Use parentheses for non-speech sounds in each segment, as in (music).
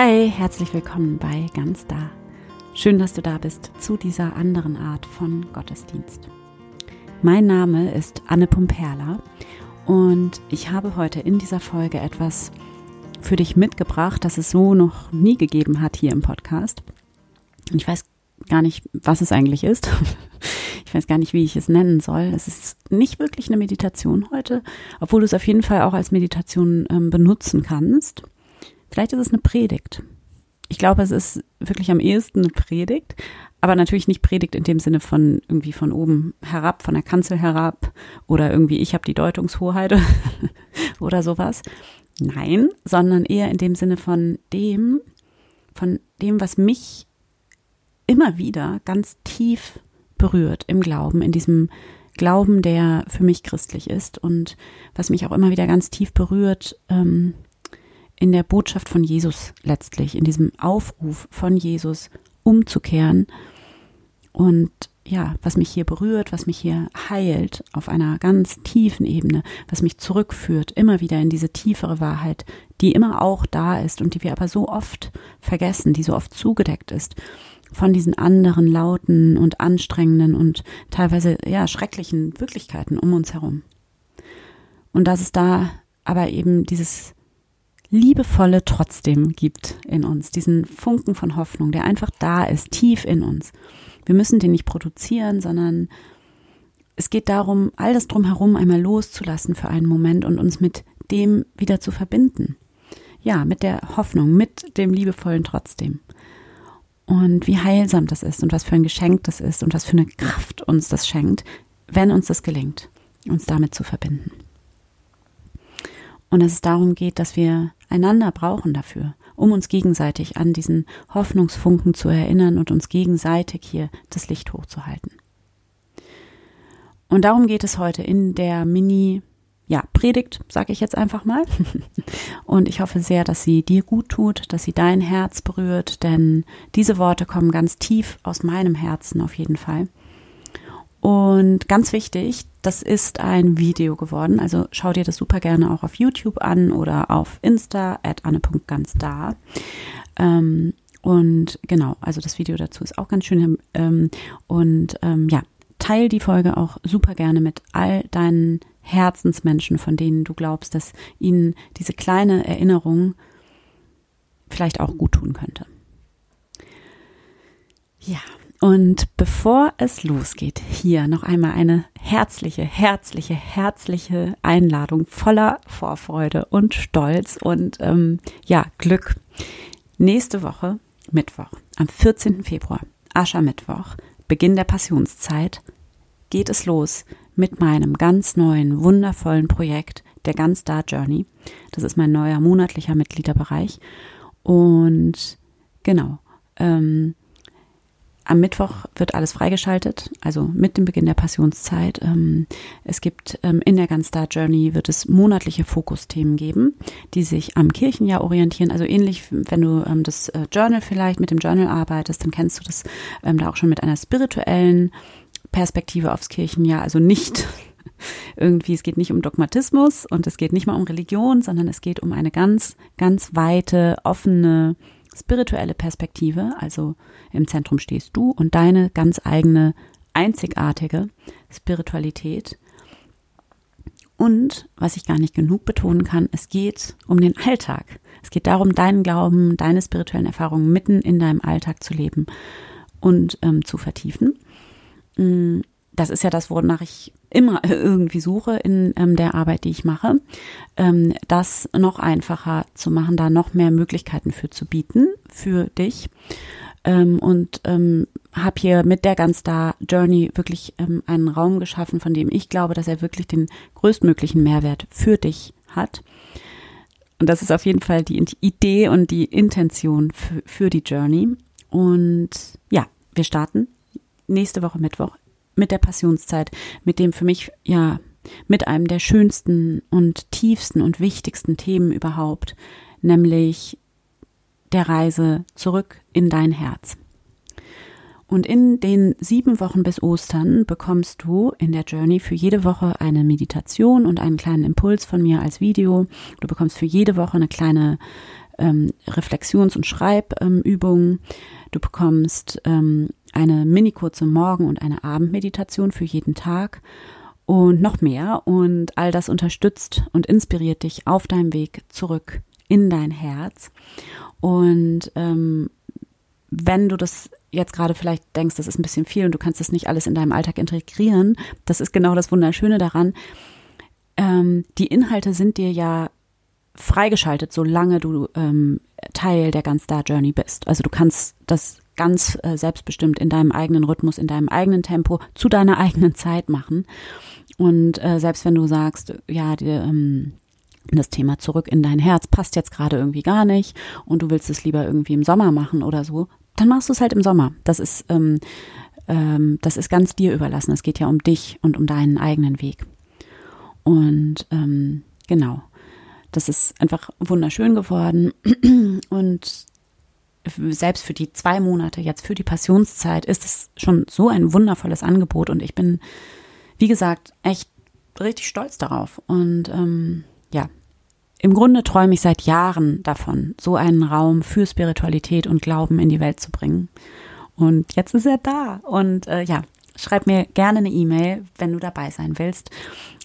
Hi, herzlich willkommen bei Ganz Da. Schön, dass du da bist zu dieser anderen Art von Gottesdienst. Mein Name ist Anne Pumperla und ich habe heute in dieser Folge etwas für dich mitgebracht, das es so noch nie gegeben hat hier im Podcast. Und ich weiß gar nicht, was es eigentlich ist. (laughs) Ich weiß gar nicht, wie ich es nennen soll. Es ist nicht wirklich eine Meditation heute, obwohl du es auf jeden Fall auch als Meditation ähm, benutzen kannst. Vielleicht ist es eine Predigt. Ich glaube, es ist wirklich am ehesten eine Predigt, aber natürlich nicht Predigt in dem Sinne von irgendwie von oben herab, von der Kanzel herab oder irgendwie ich habe die Deutungshoheit (laughs) oder sowas. Nein, sondern eher in dem Sinne von dem, von dem, was mich immer wieder ganz tief berührt im Glauben, in diesem Glauben, der für mich christlich ist und was mich auch immer wieder ganz tief berührt ähm, in der Botschaft von Jesus letztlich, in diesem Aufruf von Jesus umzukehren und ja, was mich hier berührt, was mich hier heilt auf einer ganz tiefen Ebene, was mich zurückführt, immer wieder in diese tiefere Wahrheit, die immer auch da ist und die wir aber so oft vergessen, die so oft zugedeckt ist von diesen anderen lauten und anstrengenden und teilweise ja schrecklichen Wirklichkeiten um uns herum. Und dass es da aber eben dieses liebevolle trotzdem gibt in uns, diesen Funken von Hoffnung, der einfach da ist, tief in uns. Wir müssen den nicht produzieren, sondern es geht darum, all das drumherum einmal loszulassen für einen Moment und uns mit dem wieder zu verbinden. Ja, mit der Hoffnung, mit dem liebevollen trotzdem und wie heilsam das ist und was für ein Geschenk das ist und was für eine Kraft uns das schenkt, wenn uns das gelingt, uns damit zu verbinden. Und dass es darum geht, dass wir einander brauchen dafür, um uns gegenseitig an diesen Hoffnungsfunken zu erinnern und uns gegenseitig hier das Licht hochzuhalten. Und darum geht es heute in der Mini ja, Predigt, sage ich jetzt einfach mal. (laughs) Und ich hoffe sehr, dass sie dir gut tut, dass sie dein Herz berührt, denn diese Worte kommen ganz tief aus meinem Herzen auf jeden Fall. Und ganz wichtig, das ist ein Video geworden, also schau dir das super gerne auch auf YouTube an oder auf Insta at anne.ganzda. Ähm, und genau, also das Video dazu ist auch ganz schön. Ähm, und ähm, ja, teil die Folge auch super gerne mit all deinen Herzensmenschen, von denen du glaubst, dass ihnen diese kleine Erinnerung vielleicht auch gut tun könnte. Ja, und bevor es losgeht, hier noch einmal eine herzliche, herzliche, herzliche Einladung voller Vorfreude und Stolz und ähm, ja, Glück. Nächste Woche, Mittwoch, am 14. Februar, Aschermittwoch, Beginn der Passionszeit, geht es los mit meinem ganz neuen, wundervollen Projekt der Ganz Star Journey. Das ist mein neuer monatlicher Mitgliederbereich. Und genau, ähm, am Mittwoch wird alles freigeschaltet, also mit dem Beginn der Passionszeit. Ähm, es gibt ähm, in der Ganz Star Journey wird es monatliche Fokusthemen geben, die sich am Kirchenjahr orientieren. Also ähnlich, wenn du ähm, das äh, Journal vielleicht mit dem Journal arbeitest, dann kennst du das da auch schon mit einer spirituellen Perspektive aufs Kirchenjahr, also nicht (laughs) irgendwie, es geht nicht um Dogmatismus und es geht nicht mal um Religion, sondern es geht um eine ganz, ganz weite, offene, spirituelle Perspektive. Also im Zentrum stehst du und deine ganz eigene, einzigartige Spiritualität. Und, was ich gar nicht genug betonen kann, es geht um den Alltag. Es geht darum, deinen Glauben, deine spirituellen Erfahrungen mitten in deinem Alltag zu leben und ähm, zu vertiefen. Mm, das ist ja das, wonach ich immer irgendwie suche in ähm, der Arbeit, die ich mache, ähm, das noch einfacher zu machen, da noch mehr Möglichkeiten für zu bieten für dich. Ähm, und ähm, habe hier mit der Ganz Star Journey wirklich ähm, einen Raum geschaffen, von dem ich glaube, dass er wirklich den größtmöglichen Mehrwert für dich hat. Und das ist auf jeden Fall die Idee und die Intention für die Journey. Und ja, wir starten nächste Woche Mittwoch mit der Passionszeit, mit dem für mich ja mit einem der schönsten und tiefsten und wichtigsten Themen überhaupt, nämlich der Reise zurück in dein Herz. Und in den sieben Wochen bis Ostern bekommst du in der Journey für jede Woche eine Meditation und einen kleinen Impuls von mir als Video. Du bekommst für jede Woche eine kleine ähm, Reflexions- und Schreibübungen. Du bekommst ähm, eine mini kurze Morgen- und eine Abendmeditation für jeden Tag und noch mehr. Und all das unterstützt und inspiriert dich auf deinem Weg zurück in dein Herz. Und ähm, wenn du das jetzt gerade vielleicht denkst, das ist ein bisschen viel und du kannst das nicht alles in deinem Alltag integrieren, das ist genau das Wunderschöne daran. Ähm, die Inhalte sind dir ja freigeschaltet, solange du ähm, Teil der Ganz Star Journey bist. Also du kannst das ganz äh, selbstbestimmt in deinem eigenen Rhythmus, in deinem eigenen Tempo, zu deiner (laughs) eigenen Zeit machen. Und äh, selbst wenn du sagst, ja, die, ähm, das Thema zurück in dein Herz passt jetzt gerade irgendwie gar nicht und du willst es lieber irgendwie im Sommer machen oder so, dann machst du es halt im Sommer. Das ist, ähm, ähm, das ist ganz dir überlassen. Es geht ja um dich und um deinen eigenen Weg. Und ähm, genau, das ist einfach wunderschön geworden. (clears throat) Und selbst für die zwei Monate, jetzt für die Passionszeit, ist es schon so ein wundervolles Angebot. Und ich bin, wie gesagt, echt richtig stolz darauf. Und ähm, ja, im Grunde träume ich seit Jahren davon, so einen Raum für Spiritualität und Glauben in die Welt zu bringen. Und jetzt ist er da. Und äh, ja, schreib mir gerne eine E-Mail, wenn du dabei sein willst.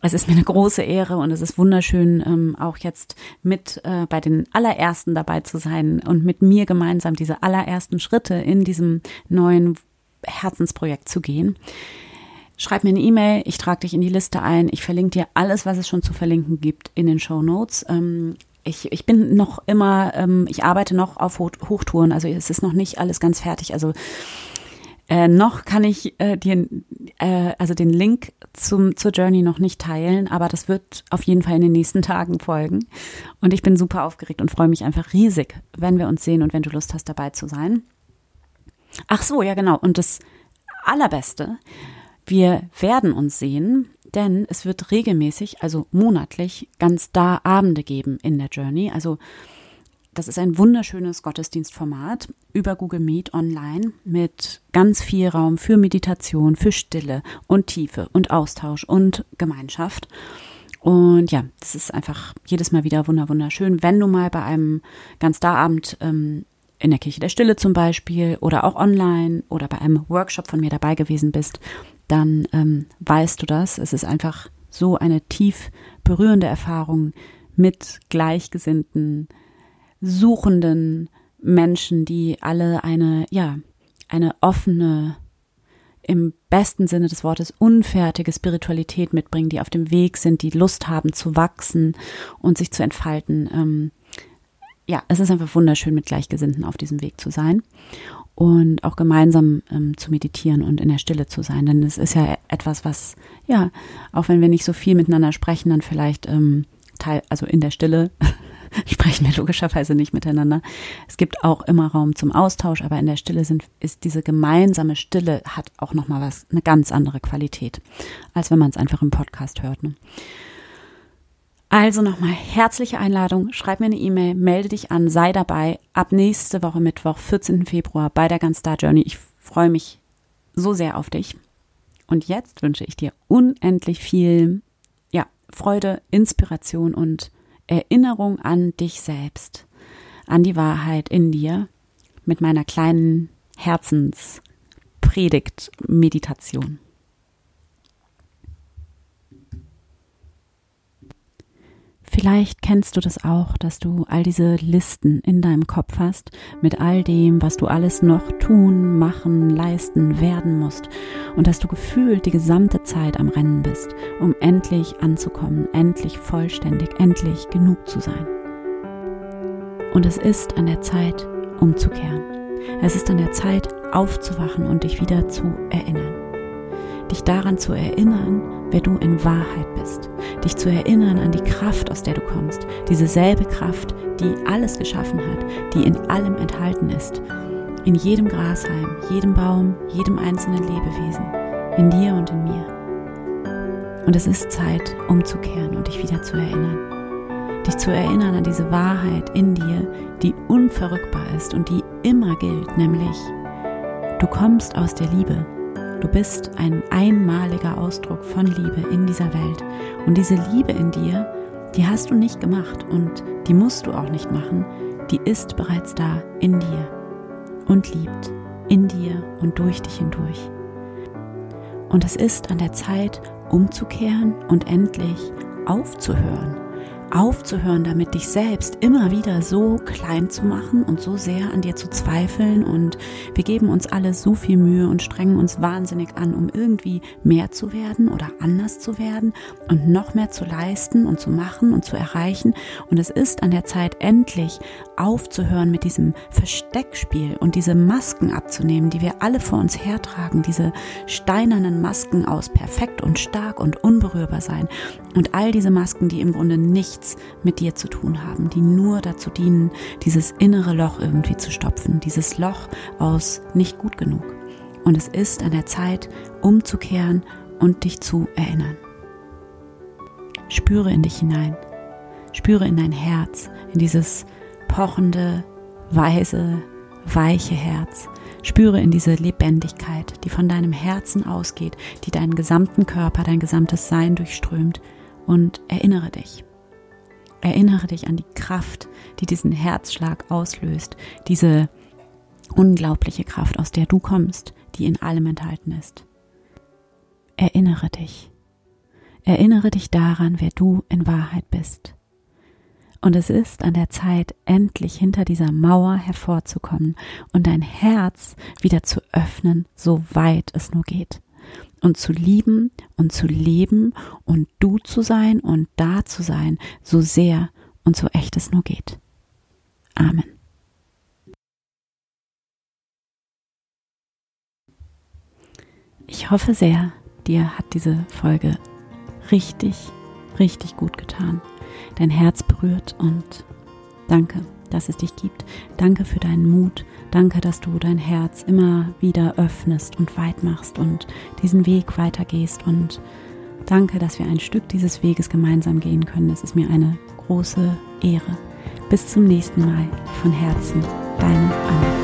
Es ist mir eine große Ehre und es ist wunderschön, ähm, auch jetzt mit äh, bei den allerersten dabei zu sein und mit mir gemeinsam diese allerersten Schritte in diesem neuen Herzensprojekt zu gehen. Schreib mir eine E-Mail, ich trage dich in die Liste ein, ich verlinke dir alles, was es schon zu verlinken gibt in den Show Notes. Ähm, ich, ich bin noch immer, ähm, ich arbeite noch auf Hochtouren, also es ist noch nicht alles ganz fertig. Also äh, noch kann ich äh, dir, äh, also den Link zum, zur Journey noch nicht teilen, aber das wird auf jeden Fall in den nächsten (laughs) Tagen folgen. Und ich bin super aufgeregt und freue mich einfach riesig, wenn wir uns sehen und wenn du Lust hast, dabei zu sein. Ach so, ja genau. Und das Allerbeste, wir werden uns sehen, denn es wird regelmäßig, also monatlich, ganz da Abende geben in der Journey. Also das ist ein wunderschönes Gottesdienstformat über Google Meet online mit ganz viel Raum für Meditation, für Stille und Tiefe und Austausch und Gemeinschaft. Und ja, das ist einfach jedes Mal wieder wunderschön, wenn du mal bei einem ganz da Abend ähm, in der Kirche der Stille zum Beispiel oder auch online oder bei einem Workshop von mir dabei gewesen bist, dann ähm, weißt du das. Es ist einfach so eine tief berührende Erfahrung mit gleichgesinnten, suchenden Menschen, die alle eine, ja, eine offene, im besten Sinne des Wortes unfertige Spiritualität mitbringen, die auf dem Weg sind, die Lust haben zu wachsen und sich zu entfalten. Ähm, ja, es ist einfach wunderschön, mit Gleichgesinnten auf diesem Weg zu sein und auch gemeinsam ähm, zu meditieren und in der Stille zu sein. Denn es ist ja etwas, was, ja, auch wenn wir nicht so viel miteinander sprechen, dann vielleicht ähm, Teil, also in der Stille (laughs) (laughs) sprechen wir logischerweise nicht miteinander. Es gibt auch immer Raum zum Austausch, aber in der Stille sind, ist diese gemeinsame Stille hat auch nochmal was, eine ganz andere Qualität, als wenn man es einfach im Podcast hört. Ne? Also nochmal herzliche Einladung, schreib mir eine E-Mail, melde dich an, sei dabei ab nächste Woche Mittwoch, 14. Februar bei der Ganz Star Journey. Ich freue mich so sehr auf dich. Und jetzt wünsche ich dir unendlich viel ja, Freude, Inspiration und Erinnerung an dich selbst, an die Wahrheit in dir mit meiner kleinen Herzenspredigt-Meditation. Vielleicht kennst du das auch, dass du all diese Listen in deinem Kopf hast mit all dem, was du alles noch tun, machen, leisten, werden musst und dass du gefühlt die gesamte Zeit am Rennen bist, um endlich anzukommen, endlich vollständig, endlich genug zu sein. Und es ist an der Zeit, umzukehren. Es ist an der Zeit, aufzuwachen und dich wieder zu erinnern. Dich daran zu erinnern, wer du in Wahrheit bist. Dich zu erinnern an die Kraft, aus der du kommst. Diese selbe Kraft, die alles geschaffen hat, die in allem enthalten ist. In jedem Grashalm, jedem Baum, jedem einzelnen Lebewesen. In dir und in mir. Und es ist Zeit, umzukehren und dich wieder zu erinnern. Dich zu erinnern an diese Wahrheit in dir, die unverrückbar ist und die immer gilt, nämlich du kommst aus der Liebe Du bist ein einmaliger Ausdruck von Liebe in dieser Welt. Und diese Liebe in dir, die hast du nicht gemacht und die musst du auch nicht machen. die ist bereits da in dir und liebt in dir und durch dich hindurch. Und es ist an der Zeit, umzukehren und endlich aufzuhören aufzuhören, damit dich selbst immer wieder so klein zu machen und so sehr an dir zu zweifeln. Und wir geben uns alle so viel Mühe und strengen uns wahnsinnig an, um irgendwie mehr zu werden oder anders zu werden und noch mehr zu leisten und zu machen und zu erreichen. Und es ist an der Zeit, endlich aufzuhören mit diesem Versteckspiel und diese Masken abzunehmen, die wir alle vor uns hertragen, diese steinernen Masken aus perfekt und stark und unberührbar sein und all diese Masken, die im Grunde nicht nichts mit dir zu tun haben, die nur dazu dienen, dieses innere Loch irgendwie zu stopfen, dieses Loch aus nicht gut genug. Und es ist an der Zeit, umzukehren und dich zu erinnern. Spüre in dich hinein, spüre in dein Herz, in dieses pochende, weise, weiche Herz. Spüre in diese Lebendigkeit, die von deinem Herzen ausgeht, die deinen gesamten Körper, dein gesamtes Sein durchströmt und erinnere dich. Erinnere dich an die Kraft, die diesen Herzschlag auslöst, diese unglaubliche Kraft, aus der du kommst, die in allem enthalten ist. Erinnere dich. Erinnere dich daran, wer du in Wahrheit bist. Und es ist an der Zeit, endlich hinter dieser Mauer hervorzukommen und dein Herz wieder zu öffnen, so weit es nur geht und zu lieben und zu leben und du zu sein und da zu sein, so sehr und so echt es nur geht. Amen. Ich hoffe sehr, dir hat diese Folge richtig, richtig gut getan, dein Herz berührt und danke dass es dich gibt. Danke für deinen Mut. Danke, dass du dein Herz immer wieder öffnest und weit machst und diesen Weg weitergehst. Und danke, dass wir ein Stück dieses Weges gemeinsam gehen können. Es ist mir eine große Ehre. Bis zum nächsten Mal. Von Herzen, deine Anna.